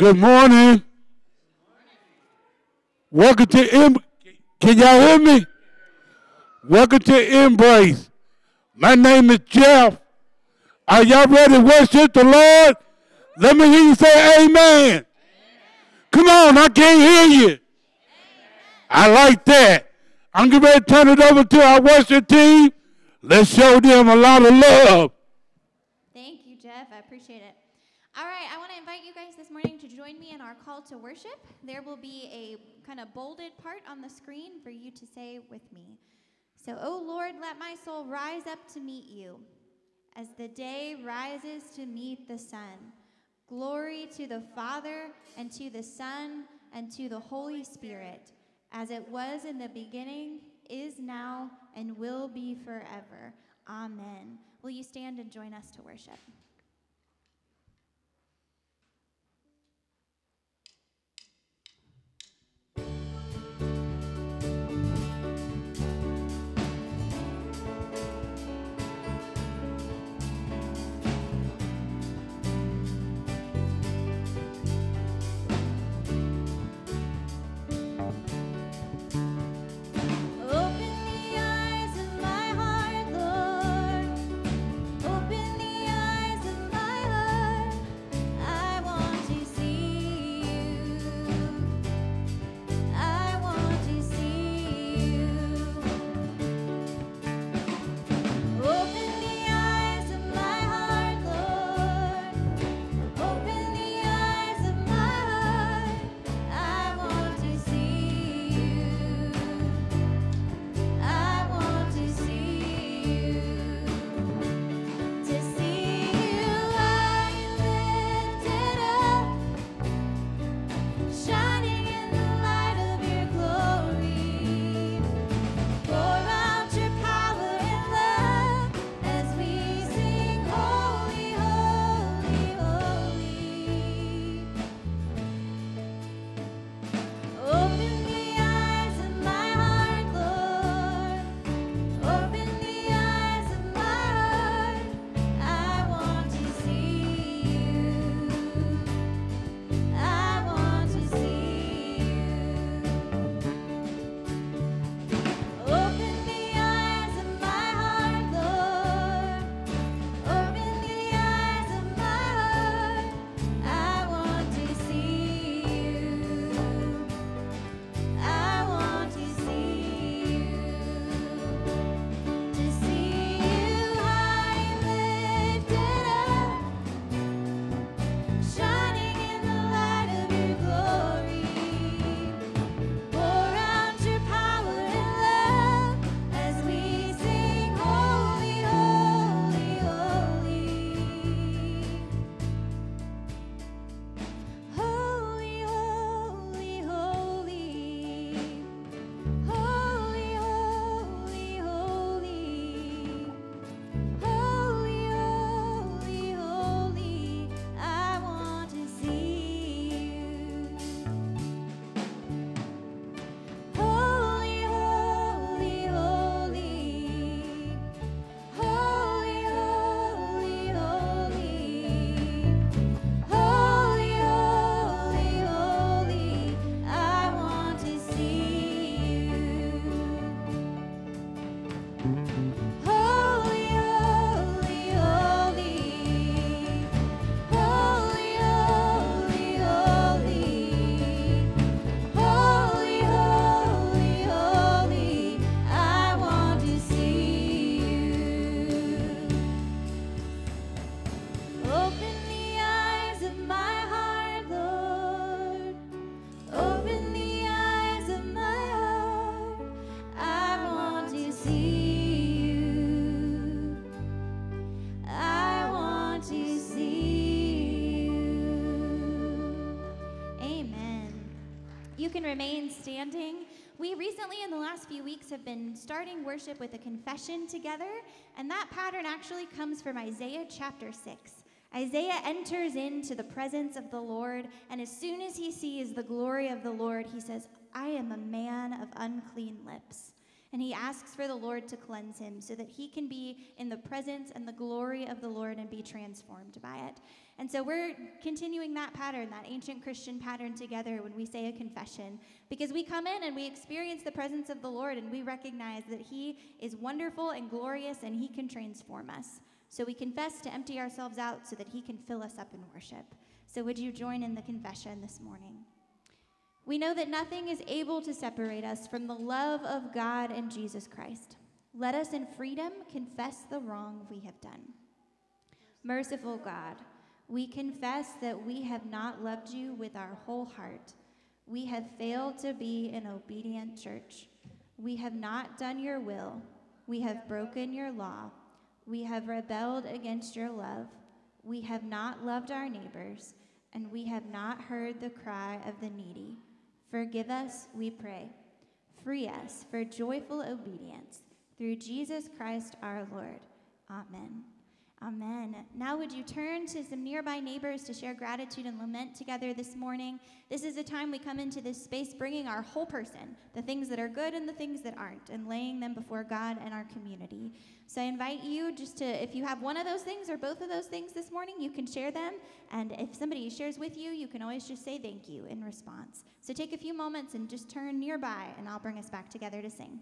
Good morning. Welcome to em- Can y'all hear me? Welcome to Embrace. My name is Jeff. Are y'all ready to worship the Lord? Let me hear you say amen. Come on, I can't hear you. I like that. I'm to turn it over to our worship team. Let's show them a lot of love. Thank you, Jeff. I appreciate it. All right, I want to invite you guys this morning to join me in our call to worship. There will be a kind of bolded part on the screen for you to say with me. So, oh Lord, let my soul rise up to meet you as the day rises to meet the sun. Glory to the Father, and to the Son, and to the Holy Spirit, as it was in the beginning, is now, and will be forever. Amen. Will you stand and join us to worship? Can remain standing. We recently, in the last few weeks, have been starting worship with a confession together, and that pattern actually comes from Isaiah chapter 6. Isaiah enters into the presence of the Lord, and as soon as he sees the glory of the Lord, he says, I am a man of unclean lips. And he asks for the Lord to cleanse him so that he can be in the presence and the glory of the Lord and be transformed by it. And so we're continuing that pattern, that ancient Christian pattern together when we say a confession, because we come in and we experience the presence of the Lord and we recognize that he is wonderful and glorious and he can transform us. So we confess to empty ourselves out so that he can fill us up in worship. So would you join in the confession this morning? We know that nothing is able to separate us from the love of God and Jesus Christ. Let us in freedom confess the wrong we have done. Merciful God, we confess that we have not loved you with our whole heart. We have failed to be an obedient church. We have not done your will. We have broken your law. We have rebelled against your love. We have not loved our neighbors, and we have not heard the cry of the needy. Forgive us, we pray. Free us for joyful obedience through Jesus Christ our Lord. Amen. Amen. Now, would you turn to some nearby neighbors to share gratitude and lament together this morning? This is a time we come into this space bringing our whole person, the things that are good and the things that aren't, and laying them before God and our community. So I invite you just to, if you have one of those things or both of those things this morning, you can share them. And if somebody shares with you, you can always just say thank you in response. So take a few moments and just turn nearby, and I'll bring us back together to sing.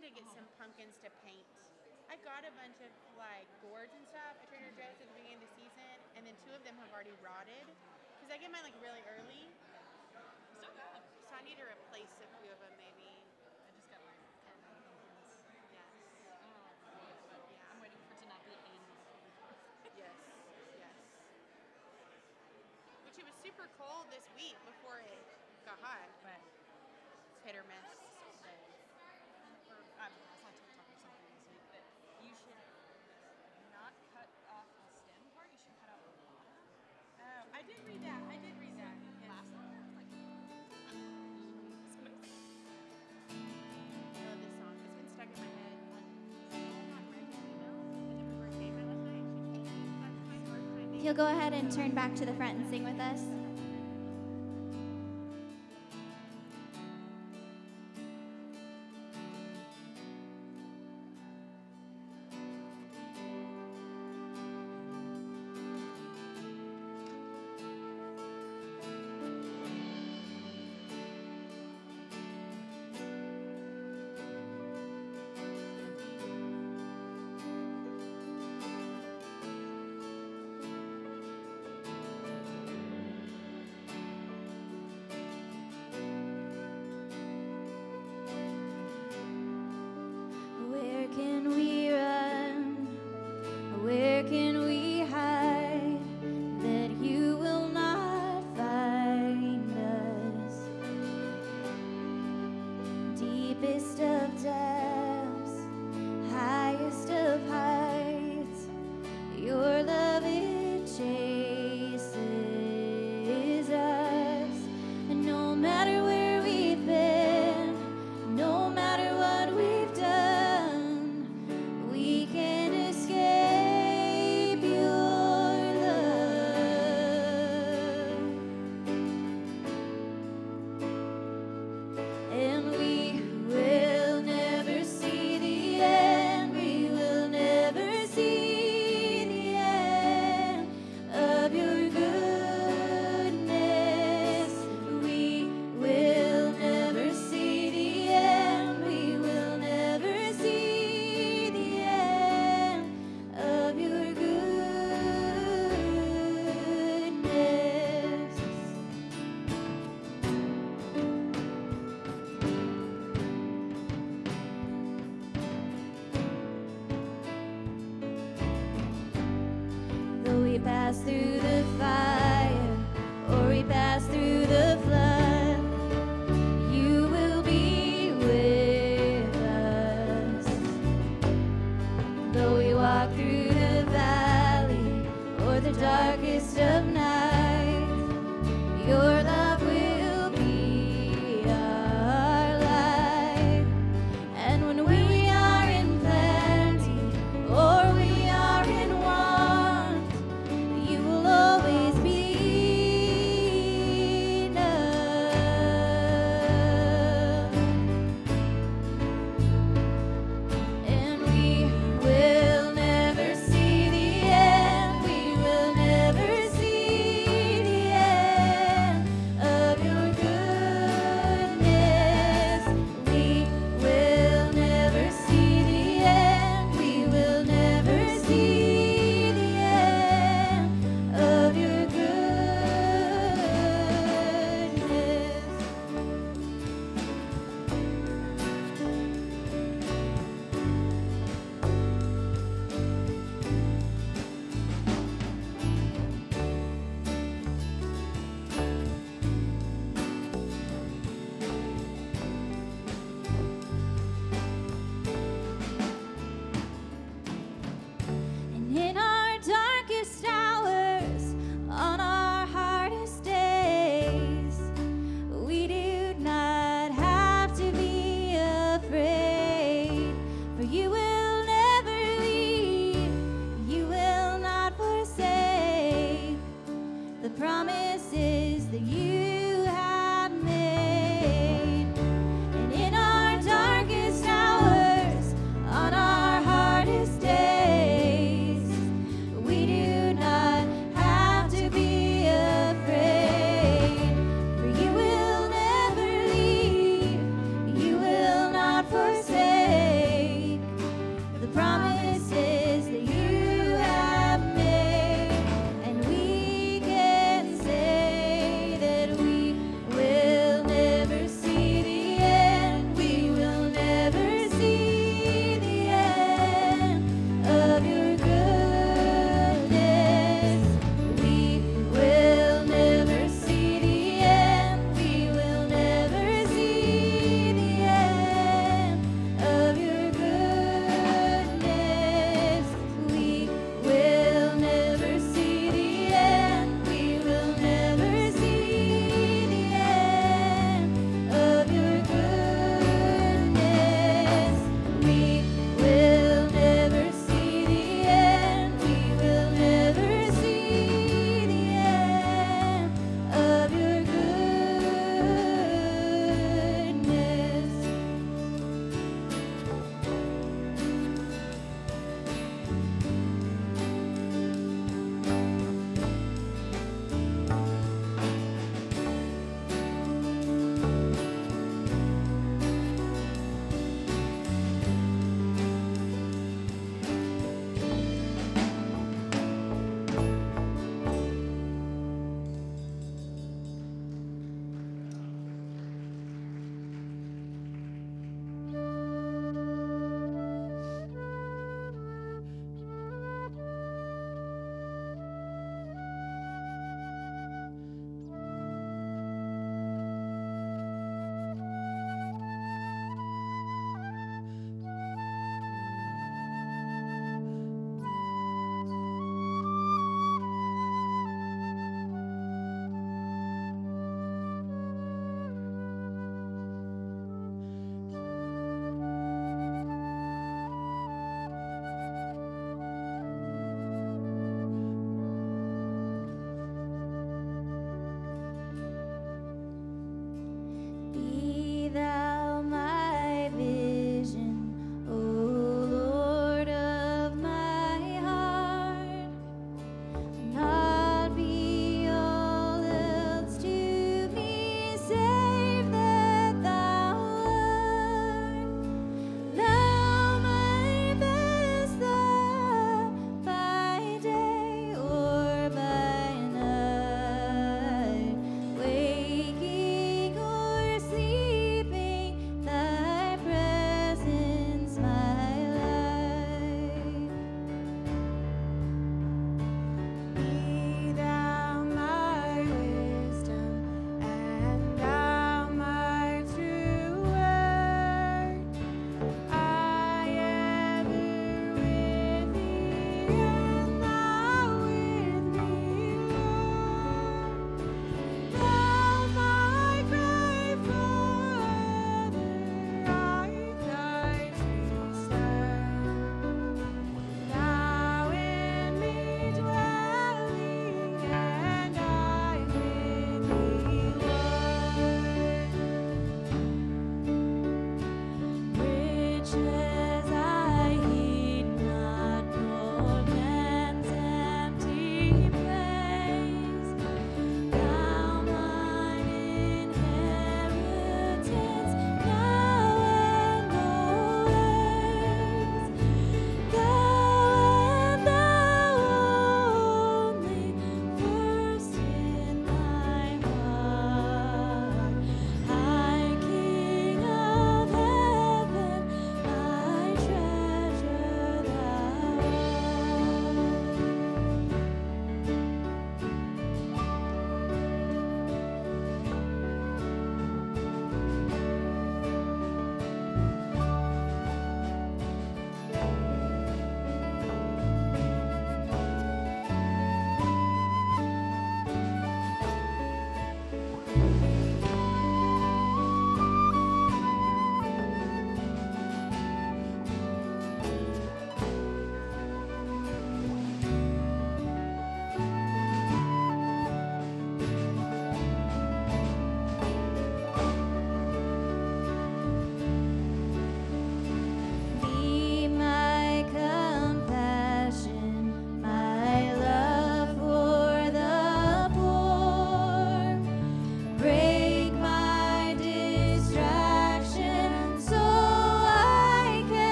Need to get some pumpkins to paint. I got a bunch of like gourds and stuff at Trader Joe's at the beginning of the season, and then two of them have already rotted. Cause I get mine like really early, Still good. so I need to replace a few of them maybe. I just got my ten. Yes. Oh, yeah, I'm waiting for it to not. Yes. Yes. Which it was super cold this week before it got hot, but it's hit or miss. You'll go ahead and turn back to the front and sing with us.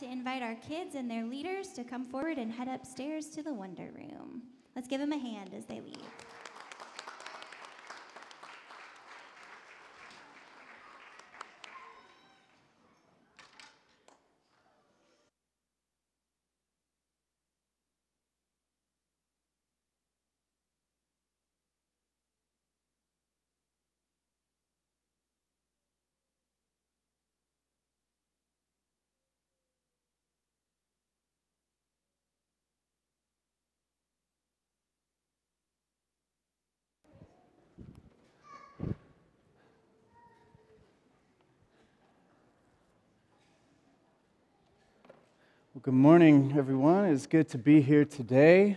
To invite our kids and their leaders to come forward and head upstairs to the Wonder Room. Let's give them a hand as they leave. Well, good morning, everyone. It's good to be here today.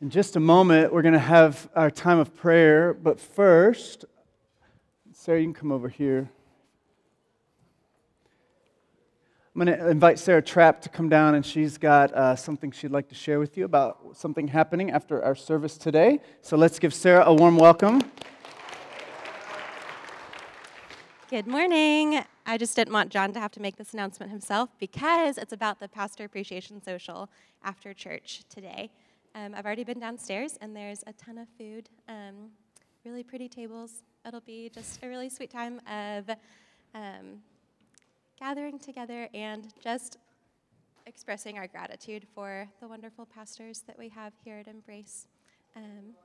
In just a moment, we're going to have our time of prayer. But first, Sarah, you can come over here. I'm going to invite Sarah Trapp to come down, and she's got uh, something she'd like to share with you about something happening after our service today. So let's give Sarah a warm welcome. Good morning. I just didn't want John to have to make this announcement himself because it's about the Pastor Appreciation Social after church today. Um, I've already been downstairs and there's a ton of food, um, really pretty tables. It'll be just a really sweet time of um, gathering together and just expressing our gratitude for the wonderful pastors that we have here at Embrace. Um,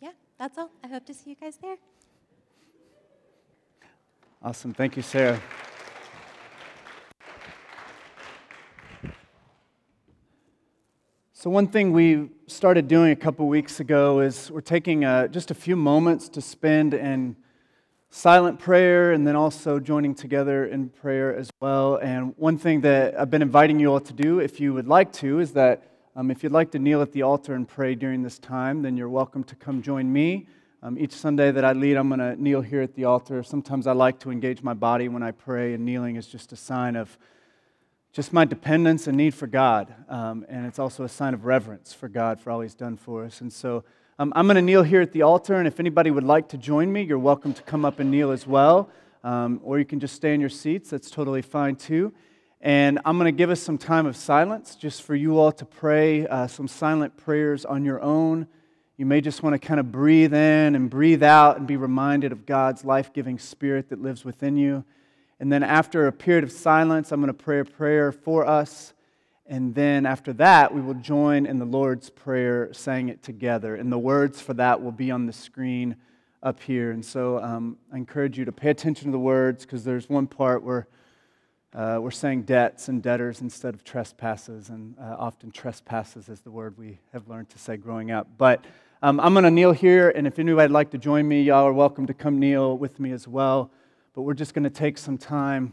yeah, that's all. I hope to see you guys there. Awesome. Thank you, Sarah. So, one thing we started doing a couple weeks ago is we're taking uh, just a few moments to spend in silent prayer and then also joining together in prayer as well. And one thing that I've been inviting you all to do, if you would like to, is that um, if you'd like to kneel at the altar and pray during this time, then you're welcome to come join me. Um, each Sunday that I lead, I'm going to kneel here at the altar. Sometimes I like to engage my body when I pray, and kneeling is just a sign of just my dependence and need for God. Um, and it's also a sign of reverence for God for all He's done for us. And so um, I'm going to kneel here at the altar, and if anybody would like to join me, you're welcome to come up and kneel as well. Um, or you can just stay in your seats, that's totally fine too. And I'm going to give us some time of silence just for you all to pray uh, some silent prayers on your own. You may just want to kind of breathe in and breathe out and be reminded of God's life giving spirit that lives within you. And then, after a period of silence, I'm going to pray a prayer for us. And then, after that, we will join in the Lord's Prayer, saying it together. And the words for that will be on the screen up here. And so, um, I encourage you to pay attention to the words because there's one part where uh, we're saying debts and debtors instead of trespasses, and uh, often trespasses is the word we have learned to say growing up. But um, I'm going to kneel here, and if anybody'd like to join me, y'all are welcome to come kneel with me as well. But we're just going to take some time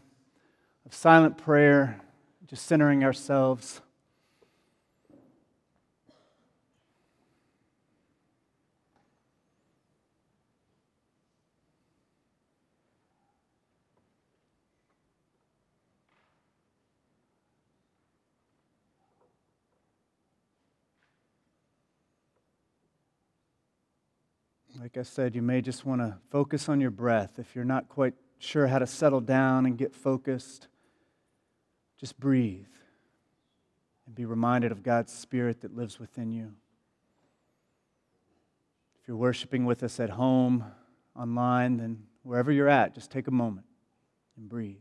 of silent prayer, just centering ourselves. Like I said, you may just want to focus on your breath. If you're not quite sure how to settle down and get focused, just breathe and be reminded of God's Spirit that lives within you. If you're worshiping with us at home, online, then wherever you're at, just take a moment and breathe.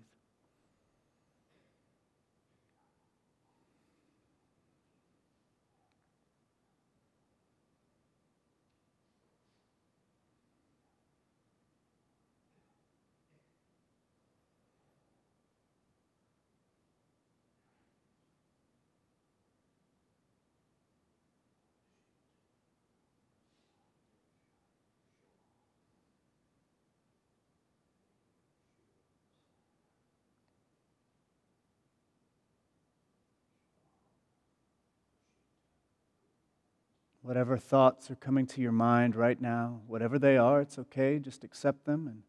Whatever thoughts are coming to your mind right now, whatever they are, it's okay. Just accept them and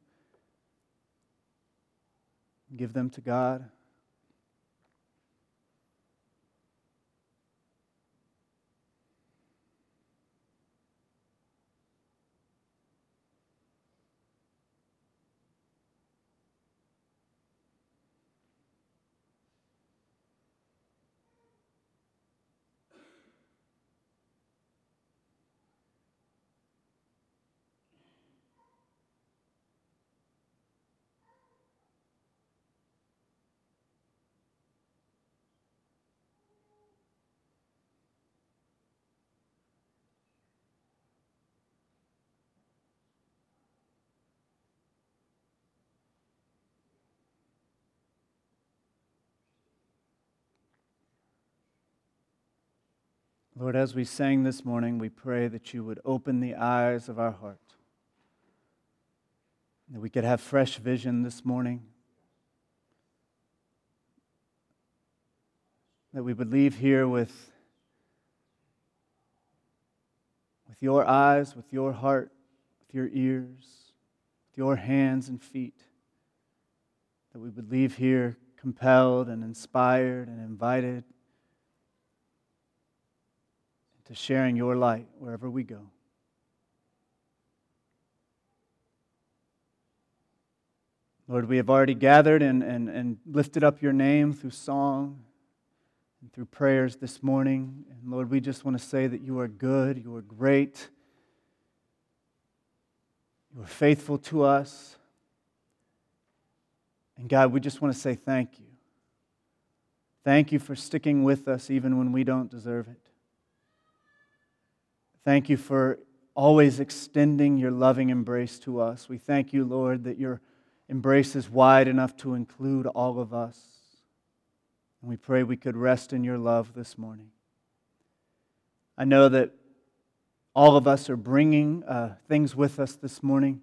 give them to God. Lord, as we sang this morning, we pray that you would open the eyes of our heart, that we could have fresh vision this morning, that we would leave here with, with your eyes, with your heart, with your ears, with your hands and feet, that we would leave here compelled and inspired and invited to sharing your light wherever we go. Lord, we have already gathered and, and, and lifted up your name through song and through prayers this morning. And Lord, we just want to say that you are good, you are great, you are faithful to us. And God, we just want to say thank you. Thank you for sticking with us even when we don't deserve it. Thank you for always extending your loving embrace to us. We thank you, Lord, that your embrace is wide enough to include all of us. And we pray we could rest in your love this morning. I know that all of us are bringing uh, things with us this morning.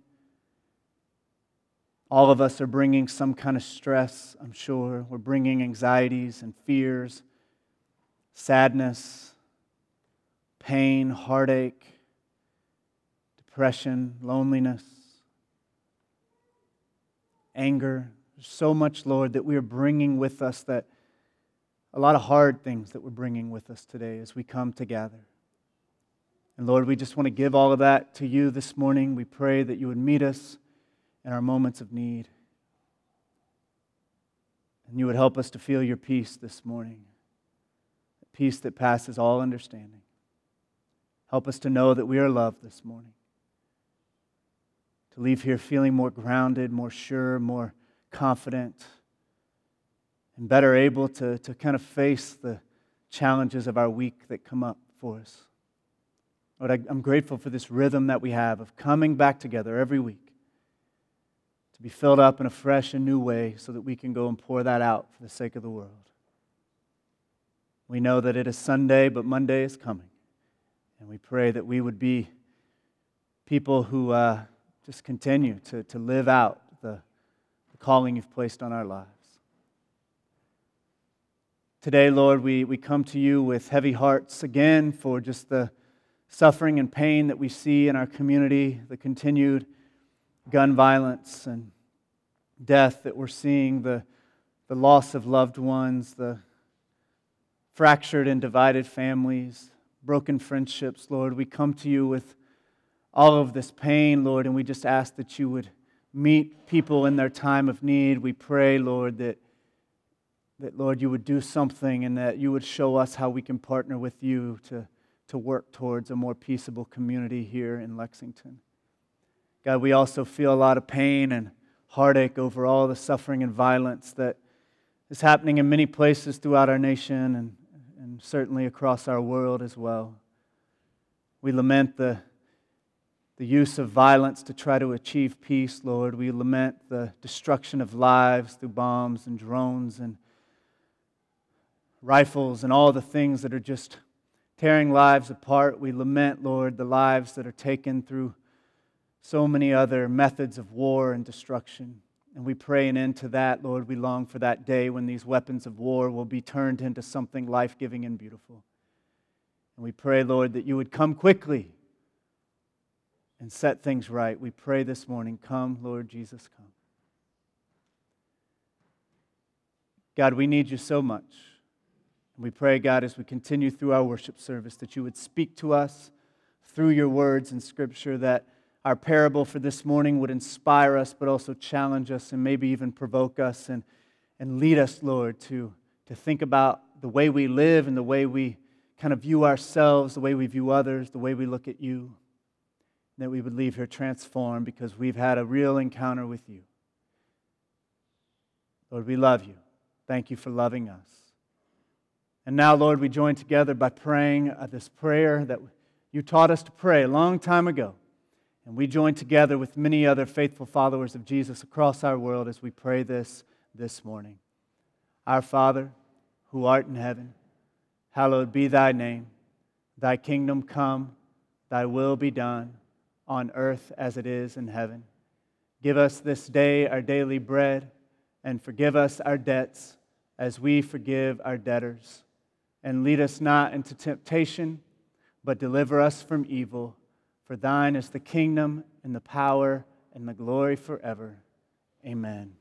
All of us are bringing some kind of stress, I'm sure. We're bringing anxieties and fears, sadness, pain, heartache, depression, loneliness, anger. There's so much, Lord, that we are bringing with us that a lot of hard things that we're bringing with us today as we come together. And Lord, we just want to give all of that to you this morning. We pray that you would meet us in our moments of need. And you would help us to feel your peace this morning, peace that passes all understanding. Help us to know that we are loved this morning. To leave here feeling more grounded, more sure, more confident, and better able to, to kind of face the challenges of our week that come up for us. Lord, I, I'm grateful for this rhythm that we have of coming back together every week to be filled up in a fresh and new way so that we can go and pour that out for the sake of the world. We know that it is Sunday, but Monday is coming. And we pray that we would be people who uh, just continue to, to live out the, the calling you've placed on our lives. Today, Lord, we, we come to you with heavy hearts again for just the suffering and pain that we see in our community, the continued gun violence and death that we're seeing, the, the loss of loved ones, the fractured and divided families, broken friendships, Lord. We come to you with all of this pain, Lord, and we just ask that you would meet people in their time of need. We pray, Lord, that, that Lord, you would do something and that you would show us how we can partner with you to, to work towards a more peaceable community here in Lexington. God, we also feel a lot of pain and heartache over all the suffering and violence that is happening in many places throughout our nation and, and certainly across our world as well. We lament the, the use of violence to try to achieve peace, Lord. We lament the destruction of lives through bombs and drones and rifles and all the things that are just tearing lives apart. We lament, Lord, the lives that are taken through so many other methods of war and destruction. And we pray an end to that, Lord. We long for that day when these weapons of war will be turned into something life giving and beautiful. And we pray, Lord, that you would come quickly and set things right. We pray this morning, come, Lord Jesus, come. God, we need you so much. And we pray, God, as we continue through our worship service, that you would speak to us through your words in Scripture, that our parable for this morning would inspire us, but also challenge us and maybe even provoke us and, and lead us, Lord, to, to think about the way we live and the way we kind of view ourselves, the way we view others, the way we look at you. That we would leave here transformed because we've had a real encounter with you. Lord, we love you. Thank you for loving us. And now, Lord, we join together by praying uh, this prayer that you taught us to pray a long time ago. And we join together with many other faithful followers of Jesus across our world as we pray this this morning. Our Father, who art in heaven, hallowed be thy name. Thy kingdom come, thy will be done, on earth as it is in heaven. Give us this day our daily bread, and forgive us our debts as we forgive our debtors. And lead us not into temptation, but deliver us from evil. For thine is the kingdom, and the power, and the glory forever. Amen.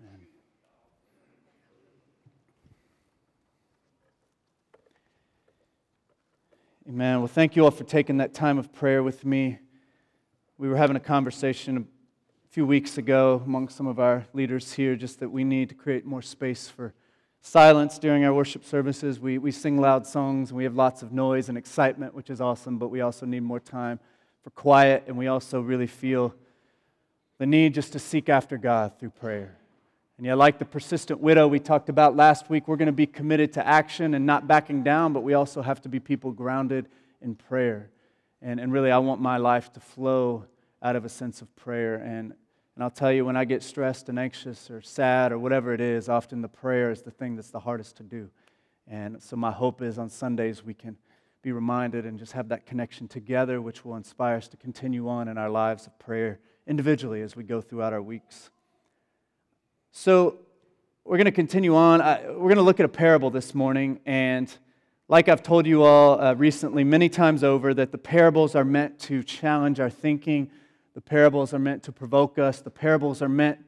Amen. Amen. Well, thank you all for taking that time of prayer with me. We were having a conversation a few weeks ago among some of our leaders here, just that we need to create more space for silence during our worship services. We, we sing loud songs and we have lots of noise and excitement, which is awesome, but we also need more time for quiet, and we also really feel the need just to seek after God through prayer. And yeah, like the persistent widow we talked about last week, we're going to be committed to action and not backing down, but we also have to be people grounded in prayer. And, and really, I want my life to flow out of a sense of prayer. And, and I'll tell you, when I get stressed and anxious or sad or whatever it is, often the prayer is the thing that's the hardest to do. And so, my hope is on Sundays we can be reminded and just have that connection together, which will inspire us to continue on in our lives of prayer individually as we go throughout our weeks. So, we're going to continue on. We're going to look at a parable this morning. And like I've told you all uh, recently, many times over, that the parables are meant to challenge our thinking. The parables are meant to provoke us. The parables are meant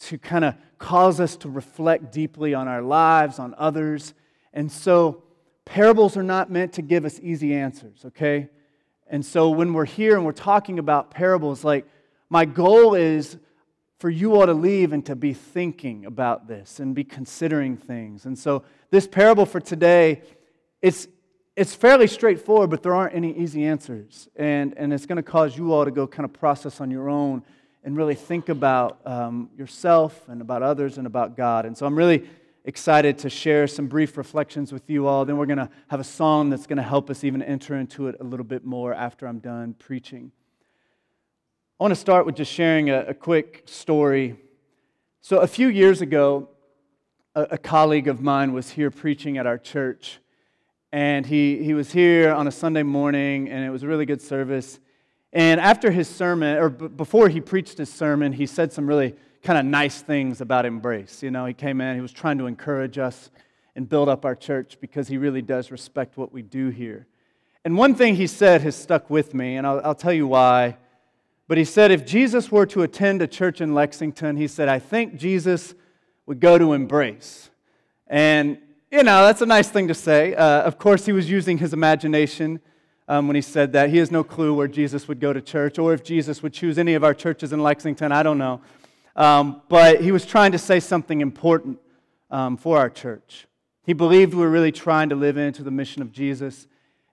to kind of cause us to reflect deeply on our lives, on others. And so, parables are not meant to give us easy answers, okay? And so, when we're here and we're talking about parables, like, my goal is for you all to leave and to be thinking about this and be considering things. And so, this parable for today, it's, it's fairly straightforward, but there aren't any easy answers. And, and it's going to cause you all to go kind of process on your own and really think about um, yourself and about others and about God. And so, I'm really excited to share some brief reflections with you all. Then, we're going to have a song that's going to help us even enter into it a little bit more after I'm done preaching. I want to start with just sharing a, a quick story. So, a few years ago, a, a, colleague of mine was here preaching at our church. And he, he was here on a Sunday morning, and it was a really good service. And after his sermon, or b- before he preached his sermon, he said some really kind of nice things about Embrace. You know, he came in, he was trying to encourage us and build up our church because he really does respect what we do here. And one thing he said has stuck with me, and I'll, I'll tell you why. But he said if Jesus were to attend a church in Lexington, he said, I think Jesus would go to Embrace. And, you know, that's a nice thing to say. Uh, of course, he was using his imagination um, when he said that. He has no clue where Jesus would go to church or if Jesus would choose any of our churches in Lexington. I don't know. Um, but he was trying to say something important um, for our church. He believed we were really trying to live into the mission of Jesus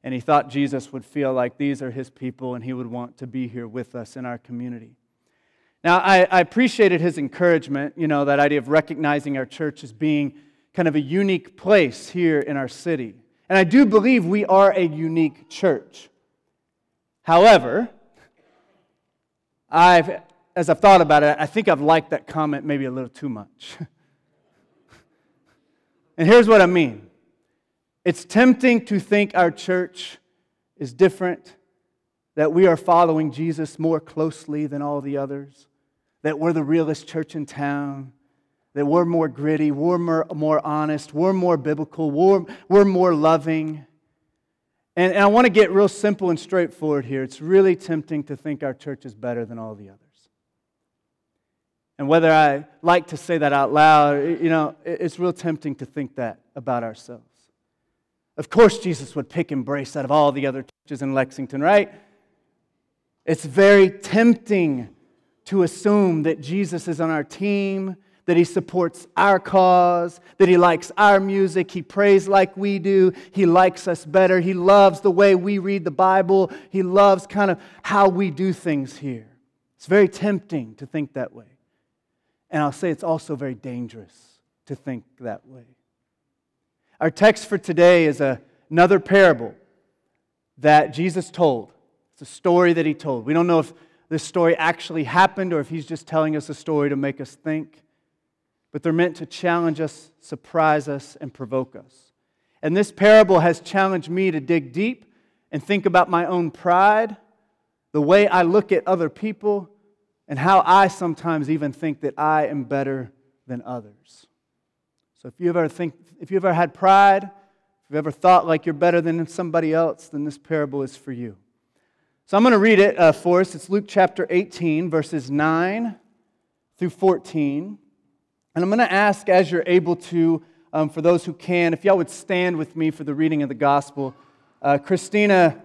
and he thought Jesus would feel like these are his people and he would want to be here with us in our community. Now, I, I, appreciated his encouragement, you know, that idea of recognizing our church as being kind of a unique place here in our city. And I do believe we are a unique church. However, I've, as I've thought about it, I think I've liked that comment maybe a little too much. and here's what I mean it's tempting to think our church is different, that we are following Jesus more closely than all the others, that we're the realest church in town, that we're more gritty, we're more, more honest, we're more biblical, we're, we're more loving. And, and I want to get real simple and straightforward here. It's really tempting to think our church is better than all the others. And whether I like to say that out loud, you know, it's real tempting to think that about ourselves. Of course, Jesus would pick and Embrace out of all the other churches in Lexington, right? It's very tempting to assume that Jesus is on our team, that he supports our cause, that he likes our music, he prays like we do, he likes us better, he loves the way we read the Bible, he loves kind of how we do things here. It's very tempting to think that way. And I'll say it's also very dangerous to think that way. Our text for today is a, another parable that Jesus told. It's a story that he told. We don't know if this story actually happened or if he's just telling us a story to make us think, but they're meant to challenge us, surprise us, and provoke us. And this parable has challenged me to dig deep and think about my own pride, the way I look at other people, and how I sometimes even think that I am better than others. So if you ever think if you've ever had pride, if you've ever thought like you're better than somebody else, then this parable is for you. So I'm going to read it uh, for us. It's Luke chapter 18, verses 9 through 14. And I'm going to ask, as you're able to, um, for those who can, if y'all would stand with me for the reading of the gospel. Uh, Christina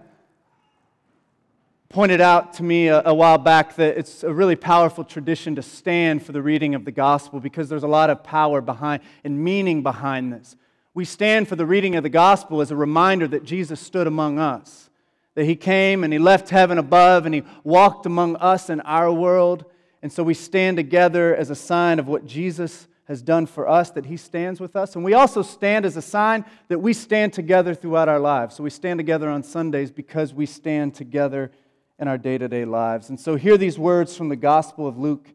pointed out to me a, a, while back that it's a really powerful tradition to stand for the reading of the gospel because there's a lot of power behind and meaning behind this. We stand for the reading of the gospel as a reminder that Jesus stood among us, that he came and he left heaven above and he walked among us in our world. And so we stand together as a sign of what Jesus has done for us, that he stands with us. And we also stand as a sign that we stand together throughout our lives. So we stand together on Sundays because we stand together in our day to day lives. And so, hear these words from the Gospel of Luke,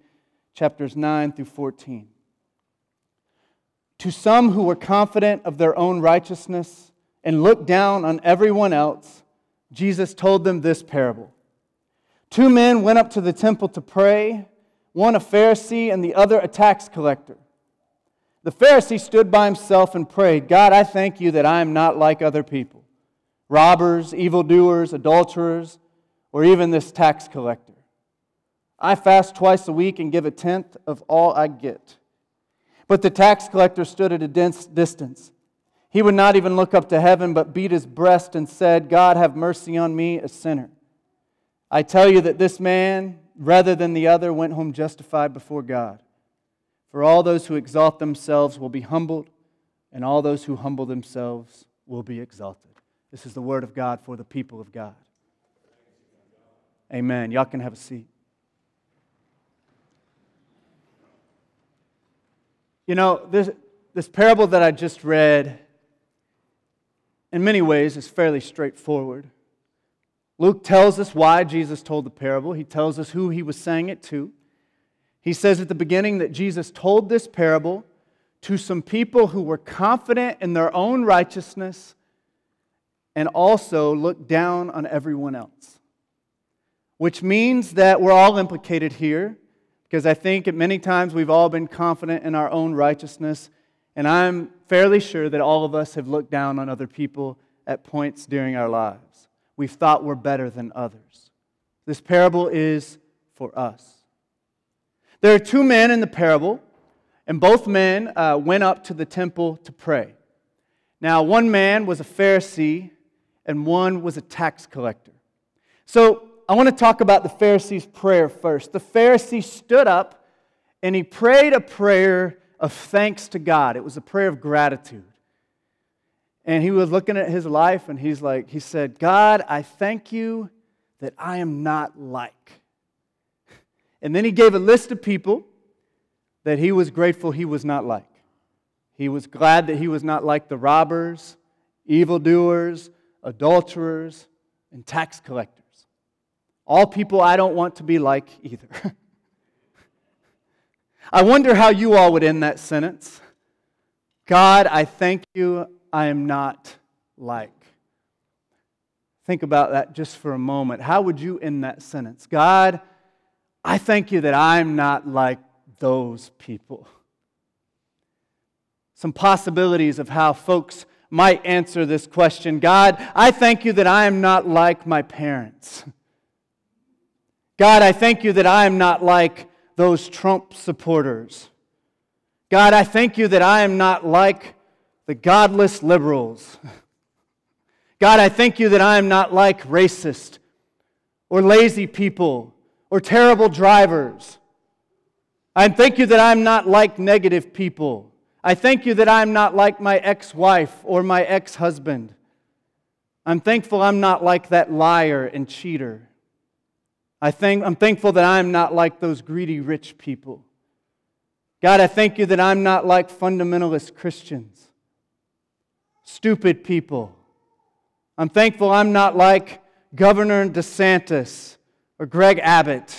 chapters 9 through 14. To some who were confident of their own righteousness and looked down on everyone else, Jesus told them this parable. Two men went up to the temple to pray, one a Pharisee and the other a tax collector. The Pharisee stood by himself and prayed, God, I thank you that I am not like other people robbers, evildoers, adulterers or even this tax collector. I fast twice a week and give a tenth of all I get. But the tax collector stood at a dense distance. He would not even look up to heaven, but beat his breast and said, God, have mercy on me, a sinner. I tell you that this man, rather than the other, went home justified before God. For all those who exalt themselves will be humbled, and all those who humble themselves will be exalted. This is the word of God for the people of God. Amen. Y'all can have a seat. You know, this, this parable that I just read, in many ways, is fairly straightforward. Luke tells us why Jesus told the parable, he tells us who he was saying it to. He says at the beginning that Jesus told this parable to some people who were confident in their own righteousness and also looked down on everyone else which means that we're all implicated here because I think at many times we've all been confident in our own righteousness, and I'm fairly sure that all of us have looked down on other people at points during our lives. We've thought we're better than others. This parable is for us. There are two men in the parable, and both men uh, went up to the temple to pray. Now, one man was a Pharisee, and one was a tax collector. So, I want to talk about the Pharisee's prayer first. The Pharisee stood up and he prayed a prayer of thanks to God. It was a prayer of gratitude. And he was looking at his life and he's like, he said, God, I thank you that I am not like. And then he gave a list of people that he was grateful he was not like. He was glad that he was not like the robbers, evildoers, adulterers, and tax collectors. All people I don't want to be like either. I wonder how you all would end that sentence. God, I thank you I am not like. Think about that just for a moment. How would you end that sentence? God, I thank you that I'm not like those people. Some possibilities of how folks might answer this question God, I thank you that I am not like my parents. God, I thank you that I am not like those Trump supporters. God, I thank you that I am not like the godless liberals. God, I thank you that I am not like racist or lazy people or terrible drivers. I thank you that I'm not like negative people. I thank you that I'm not like my ex wife or my ex husband. I'm thankful I'm not like that liar and cheater. I think, I'm thankful that I'm not like those greedy rich people. God, I thank you that I'm not like fundamentalist Christians, stupid people. I'm thankful I'm not like Governor DeSantis or Greg Abbott.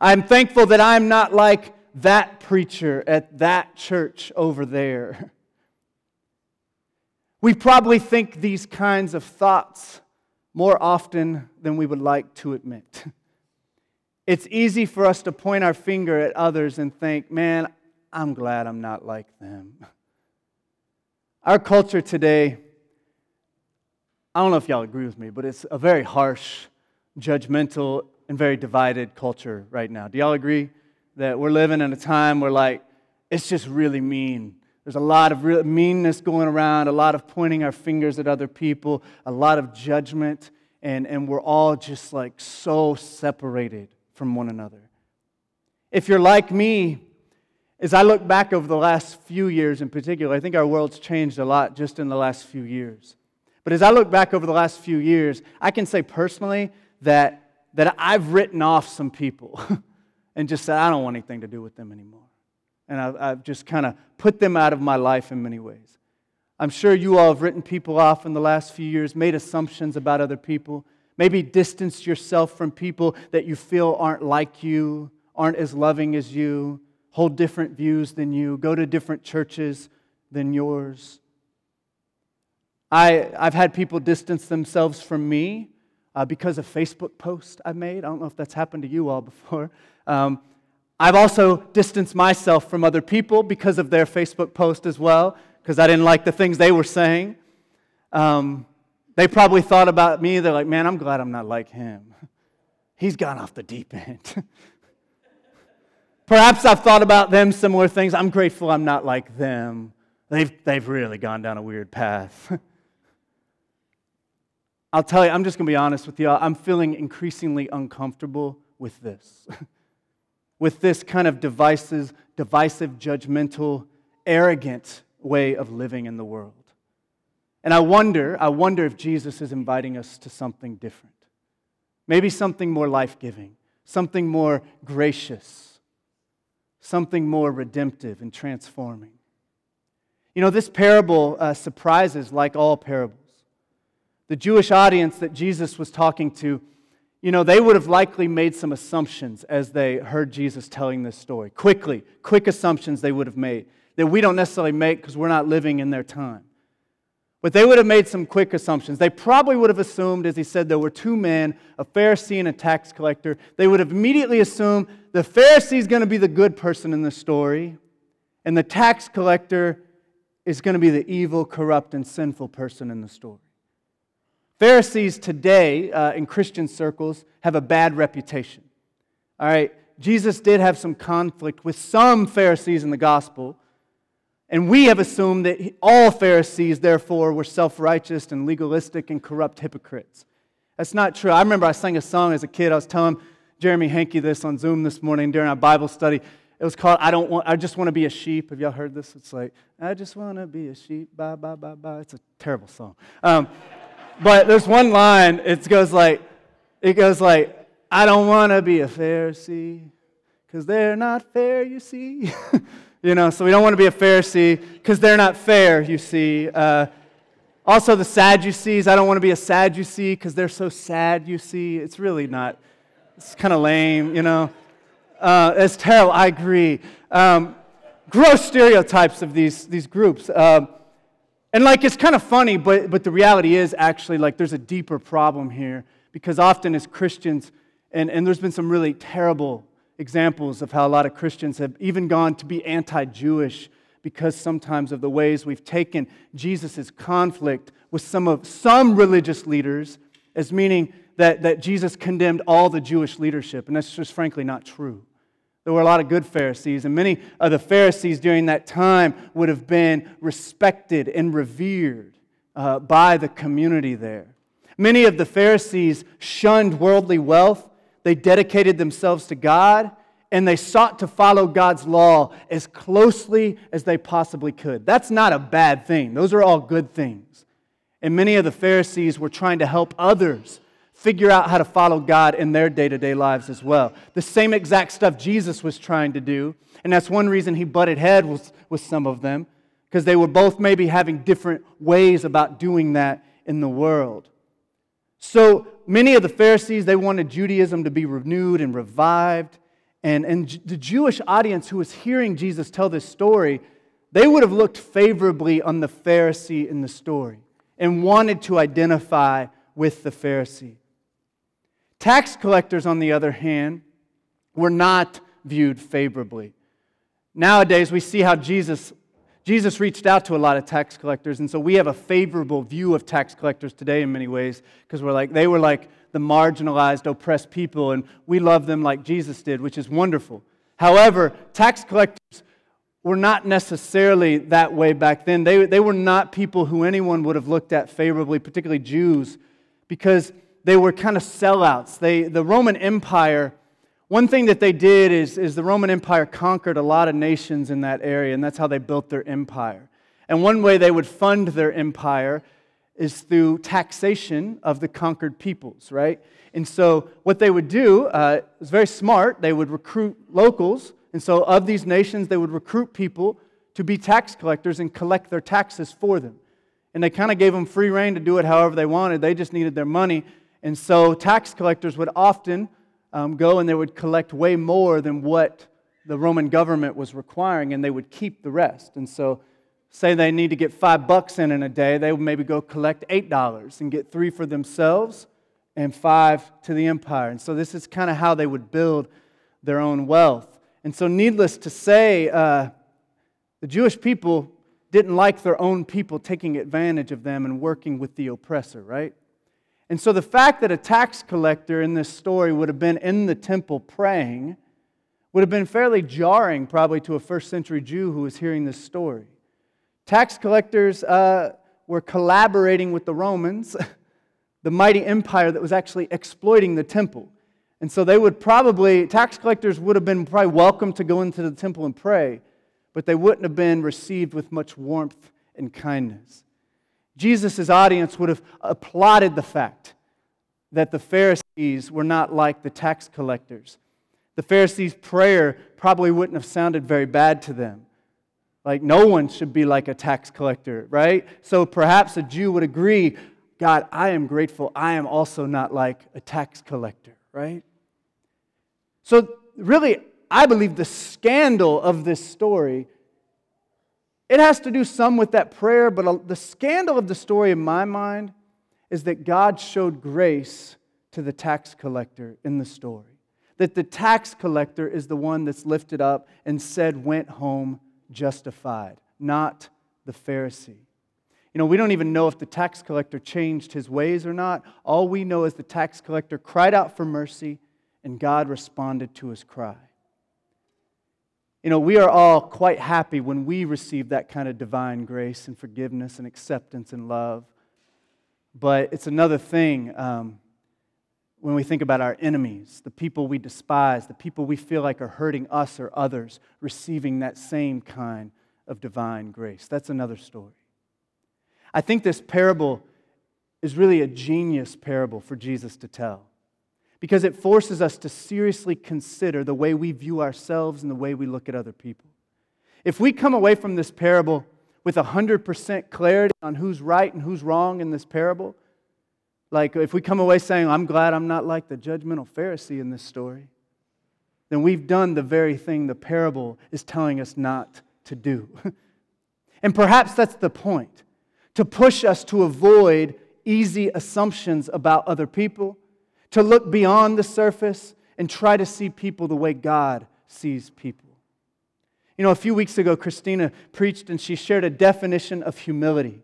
I'm thankful that I'm not like that preacher at that church over there. We probably think these kinds of thoughts more often than we would like to admit. It's easy for us to point our finger at others and think, man, I'm glad I'm not like them. Our culture today, I don't know if y'all agree with me, but it's a very harsh, judgmental, and very divided culture right now. Do y'all agree that we're living in a time where, like, it's just really mean? There's a lot of real meanness going around, a lot of pointing our fingers at other people, a lot of judgment, and, and we're all just like so separated from one another. If you're like me, as I look back over the last few years in particular, I think our world's changed a lot just in the last few years. But as I look back over the last few years, I can say personally that, that I've written off some people and just said, I don't want anything to do with them anymore. And I've, I've just kind of put them out of my life in many ways. I'm sure you all have written people off in the last few years, made assumptions about other people, maybe distanced yourself from people that you feel aren't like you, aren't as loving as you, hold different views than you, go to different churches than yours. I, I've had people distance themselves from me uh, because of Facebook posts I made. I don't know if that's happened to you all before. Um, I've also distanced myself from other people because of their Facebook post as well, because I didn't like the things they were saying. Um, they probably thought about me, they're like, man, I'm glad I'm not like him. He's gone off the deep end. Perhaps I've thought about them similar things. I'm grateful I'm not like them. They've, they've really gone down a weird path. I'll tell you, I'm just going to be honest with y'all. I'm feeling increasingly uncomfortable with this. with this kind of divisive, divisive, judgmental, arrogant way of living in the world. And I wonder, I wonder if Jesus is inviting us to something different. Maybe something more life giving, something more gracious, something more redemptive and transforming. You know, this parable uh, surprises like all parables. The Jewish audience that Jesus was talking to, you know, they would have likely made some assumptions as they heard Jesus telling this story. Quickly, quick assumptions they would have made that we don't necessarily make because we're not living in their time. But they would have made some quick assumptions. They probably would have assumed, as he said, there were two men, a Pharisee and a tax collector. They would have immediately assumed the Pharisee is going to be the good person in the story, and the tax collector is going to be the evil, corrupt, and sinful person in the story. Pharisees today, uh, in Christian circles, have a bad reputation. All right, Jesus did have some conflict with some Pharisees in the gospel and we have assumed that all Pharisees, therefore, were self righteous and legalistic and corrupt hypocrites. That's not true. I remember I sang a song as a kid. I was telling Jeremy Hankey this on Zoom this morning during our Bible study. It was called I Don't Want I Just Want to Be a Sheep. Have y'all heard this? It's like, I just want to be a sheep. Bye, bye, bye, bye. It's a terrible song. Um, but there's one line, it goes like, it goes like, I don't want to be a Pharisee, because they're not fair, you see. You know, so we don't want to be a Pharisee because they're not fair, you see. Uh, also, the Sadducees, I don't want to be a Sadducee because they're so sad, you see. It's really not, it's kind of lame, you know. Uh, it's terrible, I agree. Um, gross stereotypes of these, these groups. Um, and like, it's kind of funny, but, but the reality is actually, like, there's a deeper problem here because often as Christians, and, and there's been some really terrible examples of how a lot of Christians have even gone to be anti Jewish because sometimes of the ways we've taken Jesus' conflict with some of some religious leaders as meaning that, that Jesus condemned all the Jewish leadership. And that's just frankly not true. There were a lot of good Pharisees, and many of the Pharisees during that time would have been respected and revered uh, by the community there. Many of the Pharisees shunned worldly wealth they dedicated themselves to God and they sought to follow God's law as closely as they possibly could. That's not a bad thing, those are all good things. And many of the Pharisees were trying to help others figure out how to follow God in their day to day lives as well. The same exact stuff Jesus was trying to do. And that's one reason he butted heads with, with some of them, because they were both maybe having different ways about doing that in the world. So many of the Pharisees, they wanted Judaism to be renewed and revived. And, and the Jewish audience who was hearing Jesus tell this story, they would have looked favorably on the Pharisee in the story and wanted to identify with the Pharisee. Tax collectors, on the other hand, were not viewed favorably. Nowadays, we see how Jesus, Jesus reached out to a lot of tax collectors, and so we have a favorable view of tax collectors today in many ways because we're like, they were like the marginalized, oppressed people, and we love them like Jesus did, which is wonderful. However, tax collectors were not necessarily that way back then. They, they were not people who anyone would have looked at favorably, particularly Jews, because they were kind of sellouts. They, the Roman Empire, one thing that they did is, is the Roman Empire conquered a lot of nations in that area, and that's how they built their empire. And one way they would fund their empire is through taxation of the conquered peoples, right? And so what they would do uh, was very smart. They would recruit locals, and so of these nations, they would recruit people to be tax collectors and collect their taxes for them. And they kind of gave them free reign to do it however they wanted. They just needed their money. And so tax collectors would often um, go and they would collect way more than what the Roman government was requiring, and they would keep the rest. And so, say they need to get five bucks in in a day, they would maybe go collect eight dollars and get three for themselves and five to the empire. And so, this is kind of how they would build their own wealth. And so, needless to say, uh, the Jewish people didn't like their own people taking advantage of them and working with the oppressor, right? And so the fact that a tax collector in this story would have been in the temple praying would have been fairly jarring, probably, to a first century Jew who was hearing this story. Tax collectors uh, were collaborating with the Romans, the mighty empire that was actually exploiting the temple. And so they would probably, tax collectors would have been probably welcome to go into the temple and pray, but they wouldn't have been received with much warmth and kindness. Jesus' audience would have applauded the fact that the Pharisees were not like the tax collectors. The Pharisees' prayer probably wouldn't have sounded very bad to them. Like, no one should be like a tax collector, right? So perhaps a Jew would agree God, I am grateful. I am also not like a tax collector, right? So, really, I believe the scandal of this story it has to do some with that prayer, but the scandal of the story in my mind is that God showed grace to the tax collector in the story. That the tax collector is the one that's lifted up and said, went home justified, not the Pharisee. You know, we don't even know if the tax collector changed his ways or not. All we know is the tax collector cried out for mercy and God responded to his cry. You know, we are all quite happy when we receive that kind of divine grace and forgiveness and acceptance and love. But it's another thing um, when we think about our enemies, the people we despise, the people we feel like are hurting us or others, receiving that same kind of divine grace. That's another story. I think this parable is really a genius parable for Jesus to tell because it forces us to seriously consider the way we view ourselves and the way we look at other people. If we come away from this parable with 100% clarity on who's right and who's wrong in this parable, like if we come away saying, I'm glad I'm not like the judgmental Pharisee in this story, then we've done the very thing the parable is telling us not to do. and perhaps that's the point to push us to avoid easy assumptions about other people to look beyond the surface and try to see people the way God sees people. You know, a few weeks ago, Christina preached and she shared a definition of humility.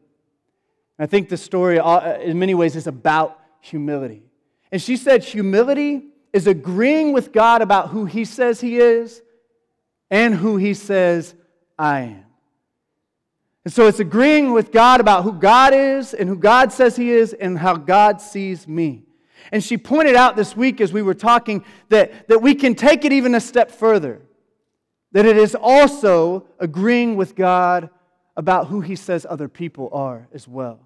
I think the story, uh, in many ways, is about humility. And she said, humility is agreeing with God about who He says He is and who He says I am. And so it's agreeing with God about who God is and who God says He is and how God sees me. And she pointed out this week as we were talking that, that we can take it even a step further. That it is also agreeing with God about who He says other people are as well.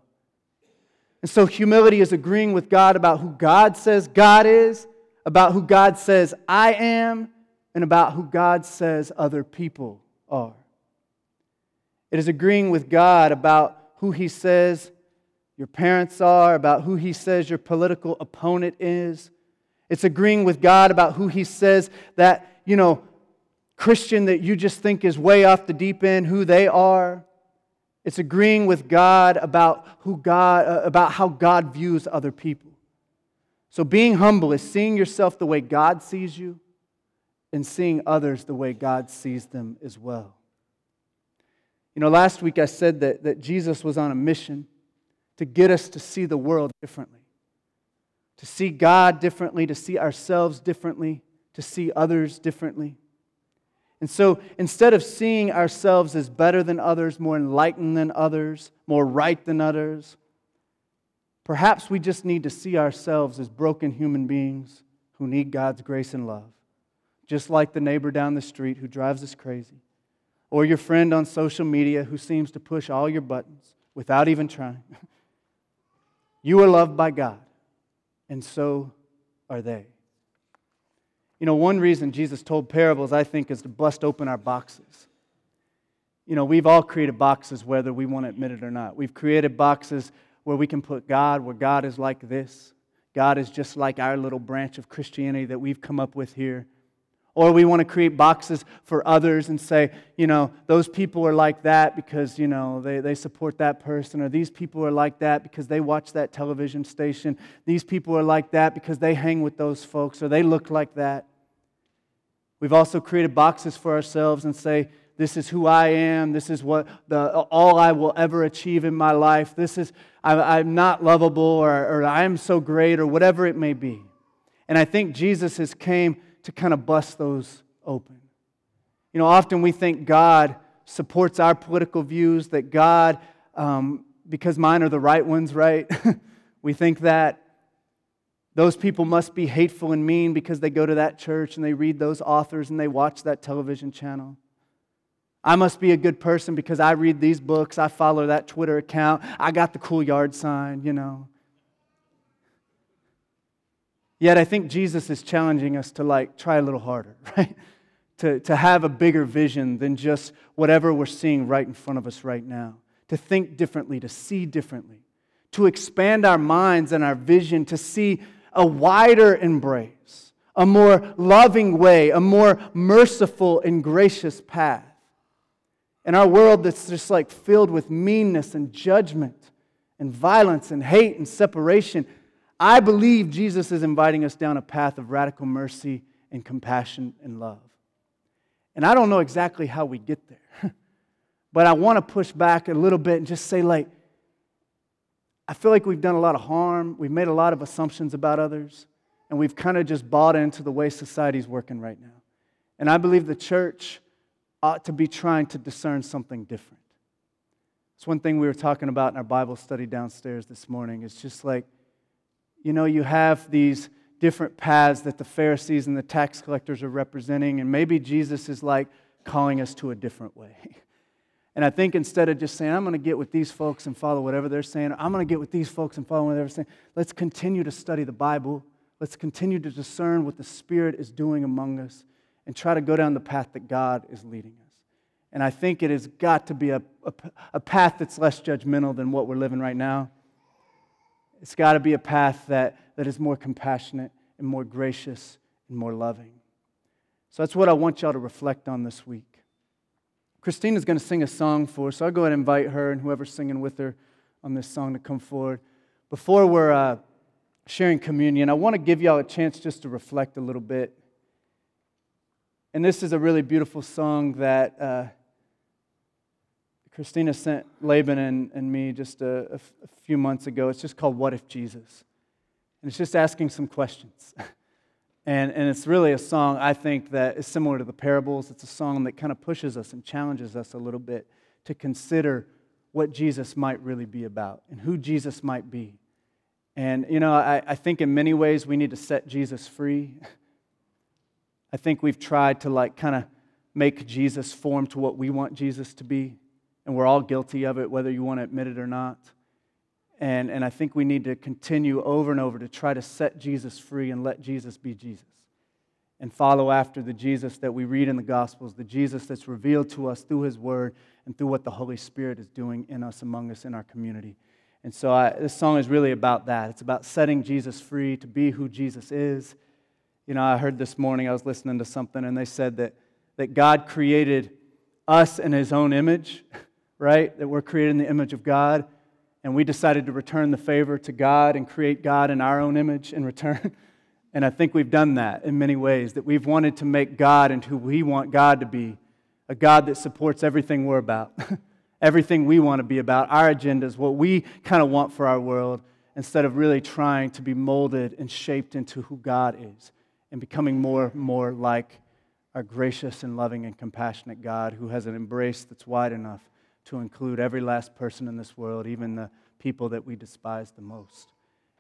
And so humility is agreeing with God about who God says God is, about who God says I am, and about who God says other people are. It is agreeing with God about who He says your parents are, about who He says your political opponent is. It's agreeing with God about who He says that, you know, Christian that you just think is way off the deep end, who they are. It's agreeing with God about who God uh, about how God views other people. So being humble is seeing yourself the way God sees you and seeing others the way God sees them as well. You know, last week I said that, that Jesus was on a mission to get us to see the world differently, to see God differently, to see ourselves differently, to see others differently. And so instead of seeing ourselves as better than others, more enlightened than others, more right than others, perhaps we just need to see ourselves as broken human beings who need God's grace and love, just like the neighbor down the street who drives us crazy, or your friend on social media who seems to push all your buttons without even trying. You are loved by God, and so are they. You know, one reason Jesus told parables, I think, is to bust open our boxes. You know, we've all created boxes whether we want to admit it or not. We've created boxes where we can put God, where God is like this. God is just like our little branch of Christianity that we've come up with here. Or we want to create boxes for others and say, you know, those people are like that because, you know, they, they support that person. Or these people are like that because they watch that television station. These people are like that because they hang with those folks or they look like that. We've also created boxes for ourselves and say, this is who I am. This is what the, all I will ever achieve in my life. This is, I, am not lovable or, or I'm so great or whatever it may be. And I think Jesus has came to kind of bust those open. You know, often we think God supports our political views, that God, um, because mine are the right ones, right? we think that those people must be hateful and mean because they go to that church and they read those authors and they watch that television channel. I must be a good person because I read these books, I follow that Twitter account, I got the cool yard sign, you know. Yet I think Jesus is challenging us to like try a little harder, right? To, to have a bigger vision than just whatever we're seeing right in front of us right now. To think differently, to see differently, to expand our minds and our vision, to see a wider embrace, a more loving way, a more merciful and gracious path. In our world that's just like filled with meanness and judgment and violence and hate and separation, I believe Jesus is inviting us down a path of radical mercy and compassion and love. And I don't know exactly how we get there, but I want to push back a little bit and just say, like, I feel like we've done a lot of harm, we've made a lot of assumptions about others, and we've kind of just bought into the way society's working right now. And I believe the church ought to be trying to discern something different. It's one thing we were talking about in our Bible study downstairs this morning. It's just like, you know, you have these different paths that the Pharisees and the tax collectors are representing, and maybe Jesus is like calling us to a different way. And I think instead of just saying, I'm going to get with these folks and follow whatever they're saying, or I'm going to get with these folks and follow whatever they're saying, let's continue to study the Bible. Let's continue to discern what the Spirit is doing among us and try to go down the path that God is leading us. And I think it has got to be a, a, a path that's less judgmental than what we're living right now. It's got to be a path that, that is more compassionate and more gracious and more loving. So that's what I want y'all to reflect on this week. Christina's going to sing a song for us, so I'll go ahead and invite her and whoever's singing with her on this song to come forward. Before we're uh, sharing communion, I want to give y'all a chance just to reflect a little bit. And this is a really beautiful song that uh, Christina sent Laban and, and me just a, a, a few months ago. It's just called What If Jesus? And it's just asking some questions. and, and it's really a song, I think, that is similar to the parables. It's a song that kind of pushes us and challenges us a little bit to consider what Jesus might really be about and who Jesus might be. And, you know, I, I think in many ways we need to set Jesus free. I think we've tried to, like, kind of make Jesus form to what we want Jesus to be and we're all guilty of it, whether you want to admit it or not. And, and I think we need to continue over and over to try to set Jesus free and let Jesus be Jesus. And follow after the Jesus that we read in the Gospels, the Jesus that's revealed to us through His Word and through what the Holy Spirit is doing in us, among us, in our community. And so I, this song is really about that. It's about setting Jesus free to be who Jesus is. You know, I heard this morning, I was listening to something, and they said that that God created us in his own image, right? That we're created in the image of God. And we decided to return the favor to God and create God in our own image in return. And I think we've done that in many ways, that we've wanted to make God into who we want God to be a God that supports everything we're about, everything we want to be about, our agendas, what we kind of want for our world, instead of really trying to be molded and shaped into who God is and becoming more and more like our gracious and loving and compassionate God who has an embrace that's wide enough to include every last person in this world, even the people that we despise the most.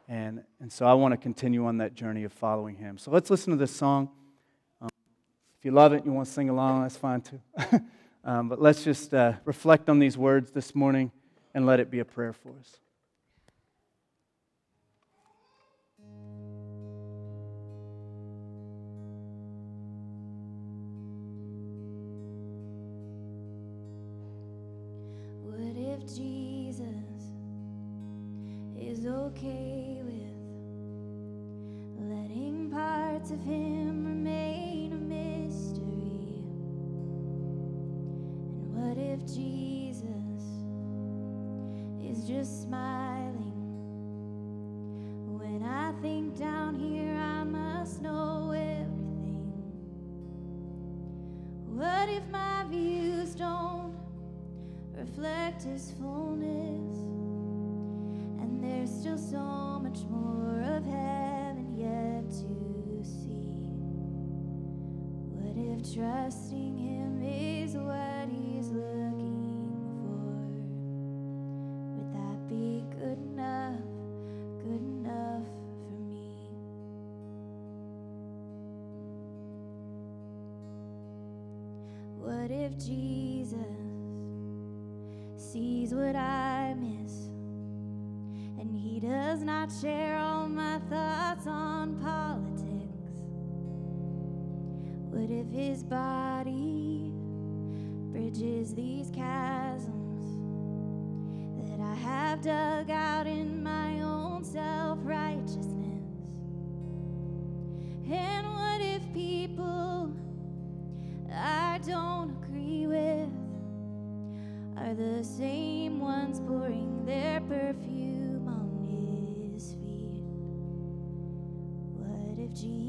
And, and so I want to continue on that journey of following him. So let's listen to this song. Um, if you love it, and you want to sing along, that's fine too. um, but let's just uh, reflect on these words this morning and let it be a prayer for us. What if Jesus is okay with letting parts of him remain a mystery? And what if Jesus is just smiling when I think down here I must know everything? What if my views don't reflect his fullness? And there's still so much more of heaven yet to see. What if trusting him is what he's looking for? Would that be good enough, good enough for me? What if Jesus sees what I miss? And he does not share all my thoughts on politics. What if his body bridges these chasms that I have dug out in my own self righteousness? The same ones pouring their perfume on his feet. What if Jesus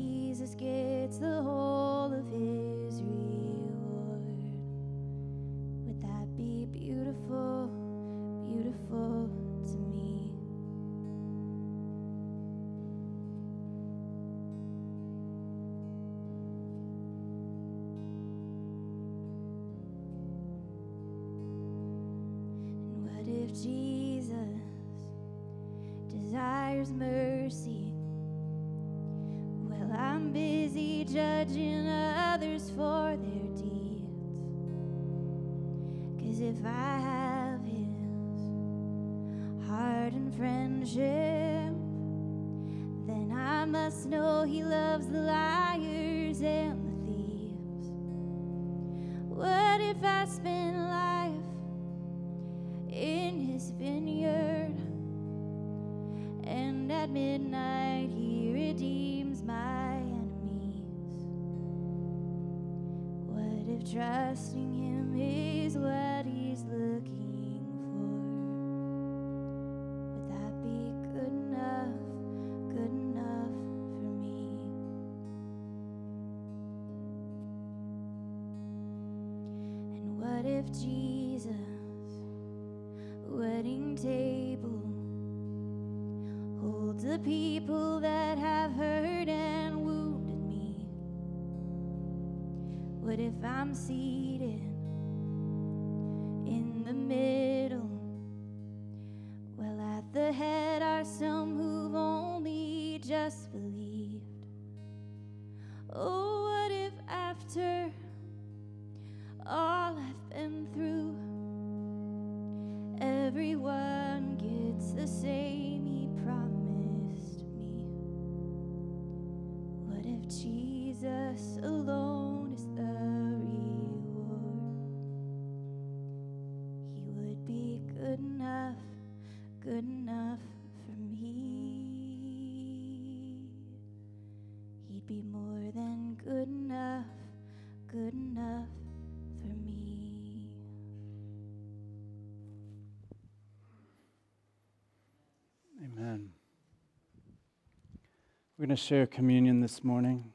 going to share communion this morning.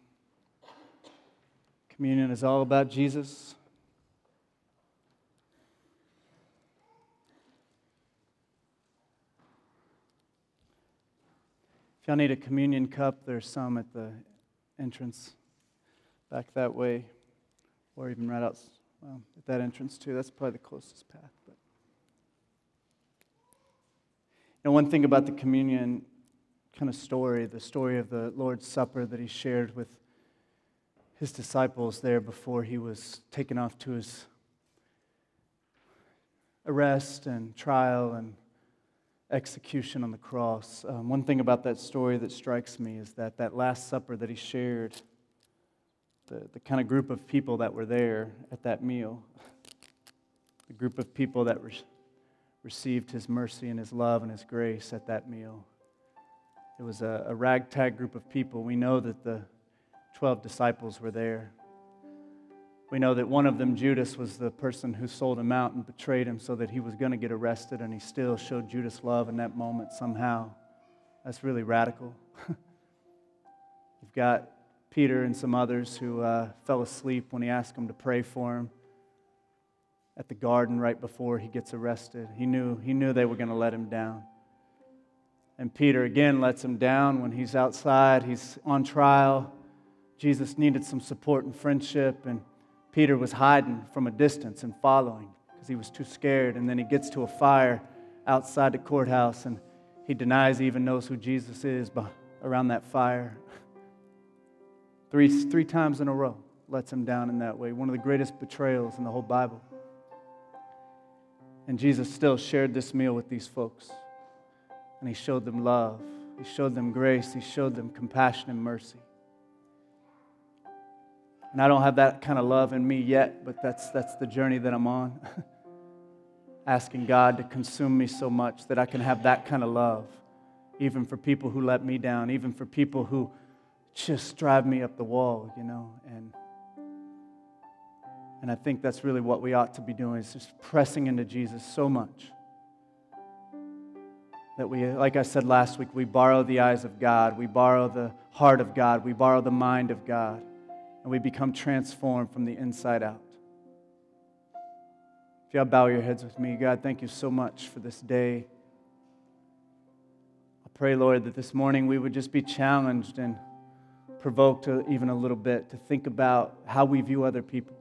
Communion is all about Jesus. If y'all need a communion cup, there's some at the entrance back that way, or even right out well, at that entrance too. That's probably the closest path. But you know, one thing about the communion kind of story, the story of the Lord's Supper that he shared with his disciples there before he was taken off to his arrest and trial and execution on the cross. Um, one thing about that story that strikes me is that that Last Supper that he shared, the, the kind of group of people that were there at that meal, the group of people that re- received his mercy and his love and his grace at that meal. It was a, a ragtag group of people. We know that the 12 disciples were there. We know that one of them, Judas, was the person who sold him out and betrayed him so that he was going to get arrested, and he still showed Judas love in that moment somehow. That's really radical. You've got Peter and some others who uh, fell asleep when he asked him to pray for him at the garden right before he gets arrested. He knew, he knew they were going to let him down. And Peter again lets him down when he's outside, he's on trial. Jesus needed some support and friendship, and Peter was hiding from a distance and following because he was too scared. And then he gets to a fire outside the courthouse and he denies he even knows who Jesus is around that fire. Three, three times in a row lets him down in that way. One of the greatest betrayals in the whole Bible. And Jesus still shared this meal with these folks. And he showed them love, he showed them grace, he showed them compassion and mercy. And I don't have that kind of love in me yet, but that's, that's the journey that I'm on. Asking God to consume me so much that I can have that kind of love, even for people who let me down, even for people who just drive me up the wall, you know. And, and I think that's really what we ought to be doing is just pressing into Jesus so much that we, like I said last week, we borrow the eyes of God, we borrow the heart of God, we borrow the mind of God and we become transformed from the inside out. If y'all bow your heads with me, God, thank you so much for this day. I pray, Lord, that this morning we would just be challenged and provoked even a little bit to think about how we view other people.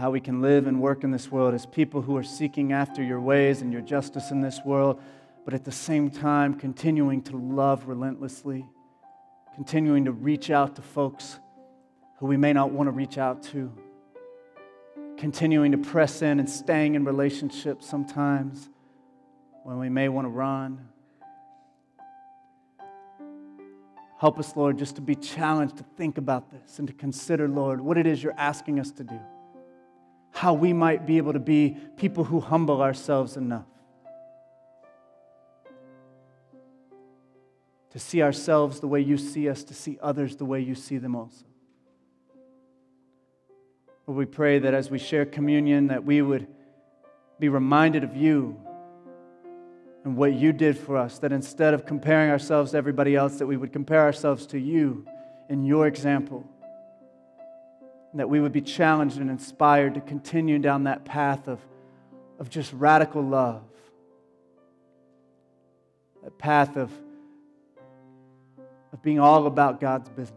How we can live and work in this world as people who are seeking after your ways and your justice in this world but at the same time, continuing to love relentlessly, continuing to reach out to folks who we may not want to reach out to, continuing to press in and staying in relationships sometimes when we may want to run. Help us, Lord, just to be challenged to think about this and to consider, Lord, what it is you're asking us to do. How we might be able to be people who humble ourselves enough to see ourselves the way you see us, to see others the way you see them also. Lord, we pray that as we share communion, that we would be reminded of you and what you did for us, that instead of comparing ourselves to everybody else, that we would compare ourselves to you in your example. That we would be challenged and inspired to continue down that path of, of just radical love, that path of of being all about God's business.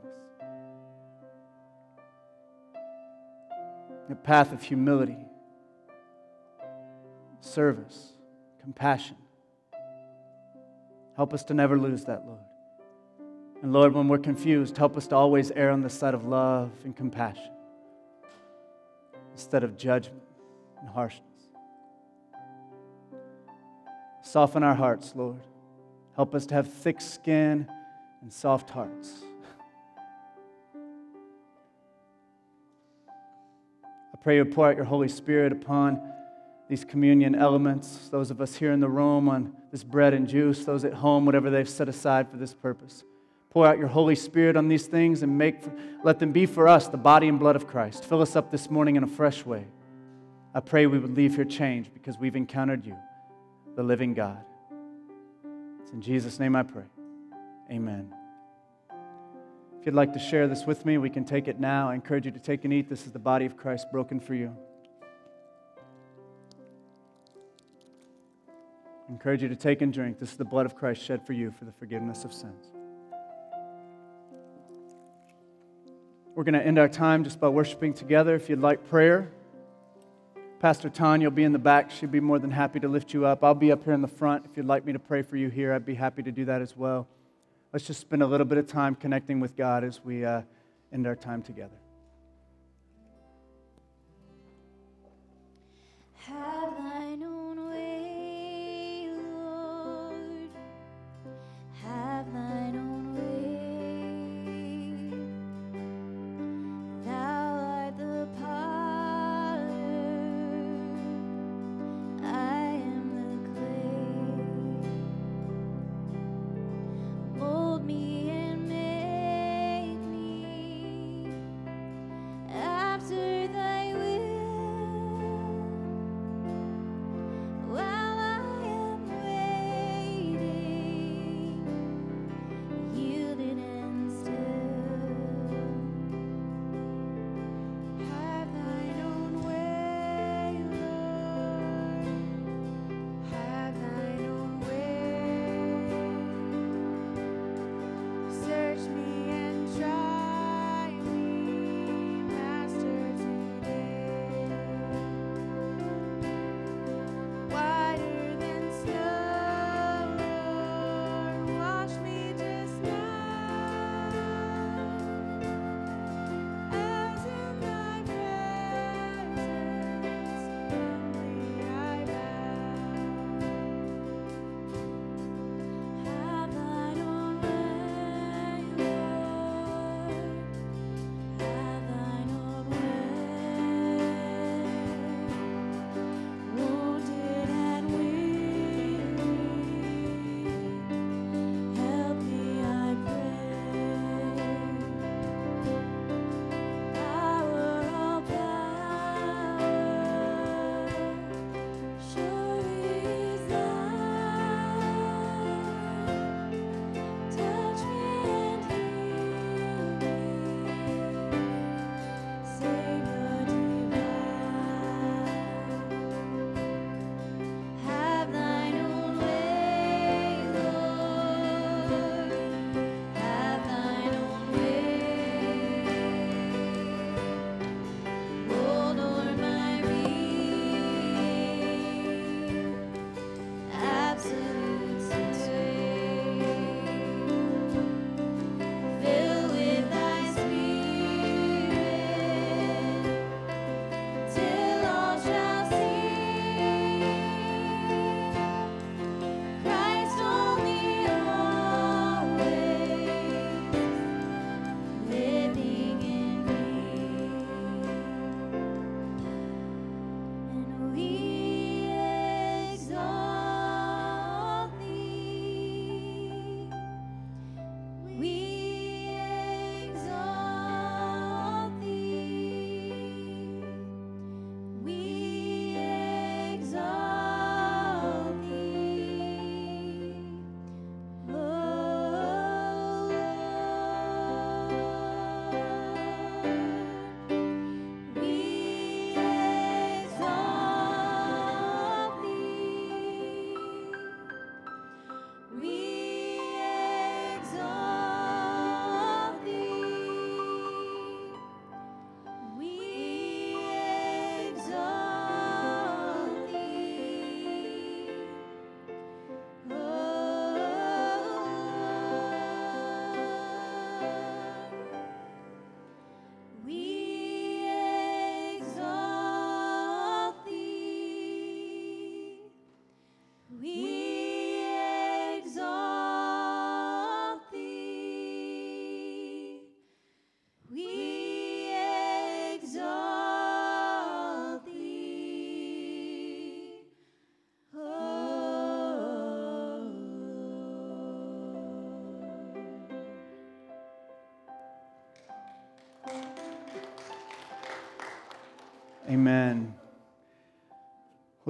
A path of humility, service, compassion. Help us to never lose that, Lord. And Lord, when we're confused, help us to always err on the side of love and compassion instead of judgment and harshness. Soften our hearts, Lord. Help us to have thick skin and soft hearts. I pray you pour out your Holy Spirit upon these communion elements, those of us here in the room on this bread and juice, those at home, whatever they've set aside for this purpose. Pour out your Holy Spirit on these things and make, let them be for us the body and blood of Christ. Fill us up this morning in a fresh way. I pray we would leave here changed because we've encountered you, the living God. It's in Jesus' name I pray. Amen. If you'd like to share this with me, we can take it now. I encourage you to take and eat. This is the body of Christ broken for you. I encourage you to take and drink. This is the blood of Christ shed for you for the forgiveness of sins. We're going to end our time just by worshiping together. If you'd like prayer, Pastor Tanya will be in the back. She'd be more than happy to lift you up. I'll be up here in the front. If you'd like me to pray for you here, I'd be happy to do that as well. Let's just spend a little bit of time connecting with God as we uh, end our time together.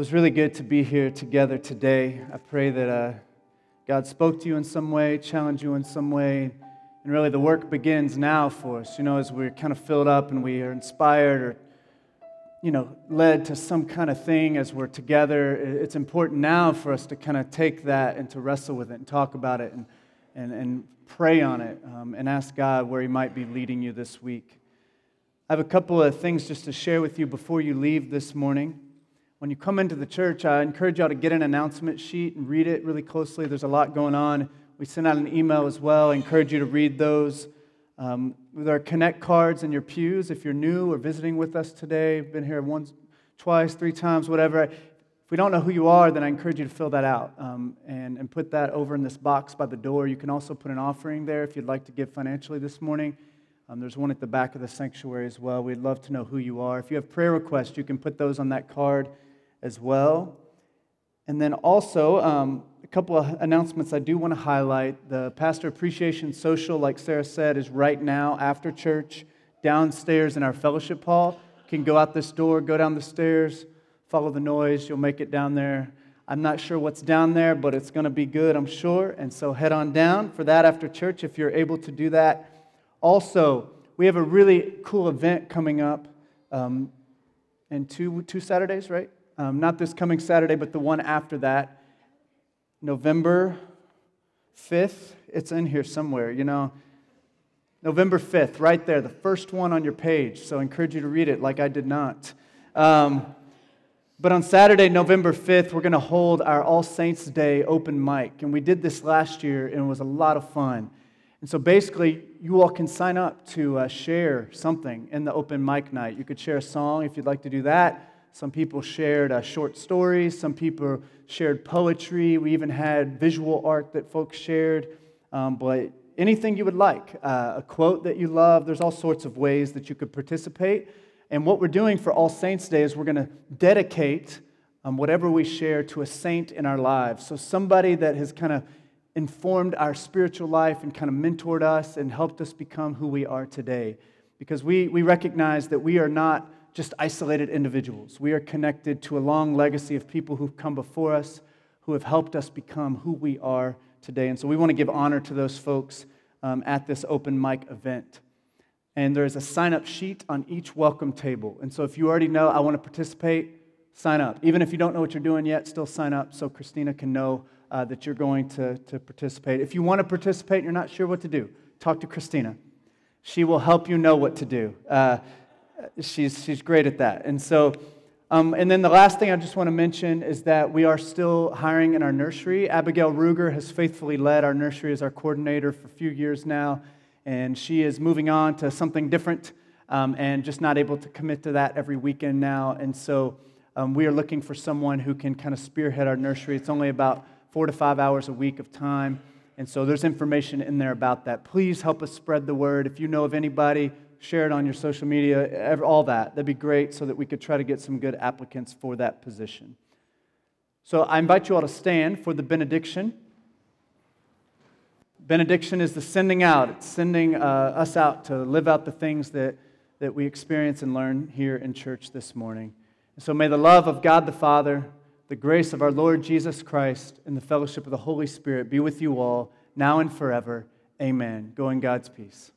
Was really good to be here together today. I pray that uh, God spoke to you in some way, challenged you in some way, and really the work begins now for us. You know, as we're kind of filled up and we are inspired or, you know, led to some kind of thing as we're together, it's important now for us to kind of take that and to wrestle with it and talk about it and, and, and pray on it um, and ask God where He might be leading you this week. I have a couple of things just to share with you before you leave this morning. When you come into the church, I encourage y'all to get an announcement sheet and read it really closely. There's a lot going on. We sent out an email as well. I encourage you to read those. Um, with our Connect cards in your pews, if you're new or visiting with us today, been here once, twice, three times, whatever. If we don't know who you are, then I encourage you to fill that out um, and, and put that over in this box by the door. You can also put an offering there if you'd like to give financially this morning. Um, there's one at the back of the sanctuary as well. We'd love to know who you are. If you have prayer requests, you can put those on that card as well. And then also, um, a couple of announcements I do want to highlight. The Pastor Appreciation Social, like Sarah said, is right now after church downstairs in our fellowship hall. You can go out this door, go down the stairs, follow the noise, you'll make it down there. I'm not sure what's down there, but it's going to be good, I'm sure. And so head on down for that after church if you're able to do that. Also, we have a really cool event coming up um, in two, two Saturdays, right? Um, not this coming Saturday, but the one after that. November 5th. It's in here somewhere, you know. November 5th, right there, the first one on your page. So I encourage you to read it like I did not. Um, but on Saturday, November 5th, we're going to hold our All Saints Day open mic. And we did this last year, and it was a lot of fun. And so basically, you all can sign up to uh, share something in the open mic night. You could share a song if you'd like to do that. Some people shared uh, short stories, some people shared poetry. We even had visual art that folks shared. Um, but anything you would like, uh, a quote that you love, there's all sorts of ways that you could participate. And what we're doing for All Saints Day is we're going to dedicate um, whatever we share to a saint in our lives. So somebody that has kind of informed our spiritual life and kind of mentored us and helped us become who we are today. Because we, we recognize that we are not just isolated individuals. We are connected to a long legacy of people who've come before us, who have helped us become who we are today. And so we want to give honor to those folks um, at this open mic event. And there's a sign up sheet on each welcome table. And so if you already know, I want to participate, sign up. Even if you don't know what you're doing yet, still sign up so Christina can know uh, that you're going to, to participate. If you want to participate and you're not sure what to do, talk to Christina. She will help you know what to do. Uh, she's, she's great at that. And so, um, and then the last thing I just want to mention is that we are still hiring in our nursery. Abigail Ruger has faithfully led our nursery as our coordinator for a few years now, and she is moving on to something different um, and just not able to commit to that every weekend now. And so um, we are looking for someone who can kind of spearhead our nursery. It's only about four to five hours a week of time. And so there's information in there about that. Please help us spread the word. If you know of anybody, share it on your social media, all that. That'd be great so that we could try to get some good applicants for that position. So I invite you all to stand for the benediction. Benediction is the sending out, it's sending uh, us out to live out the things that, that we experience and learn here in church this morning. So may the love of God the Father the grace of our Lord Jesus Christ and the fellowship of the Holy Spirit be with you all, now and forever. Amen. Go in God's peace.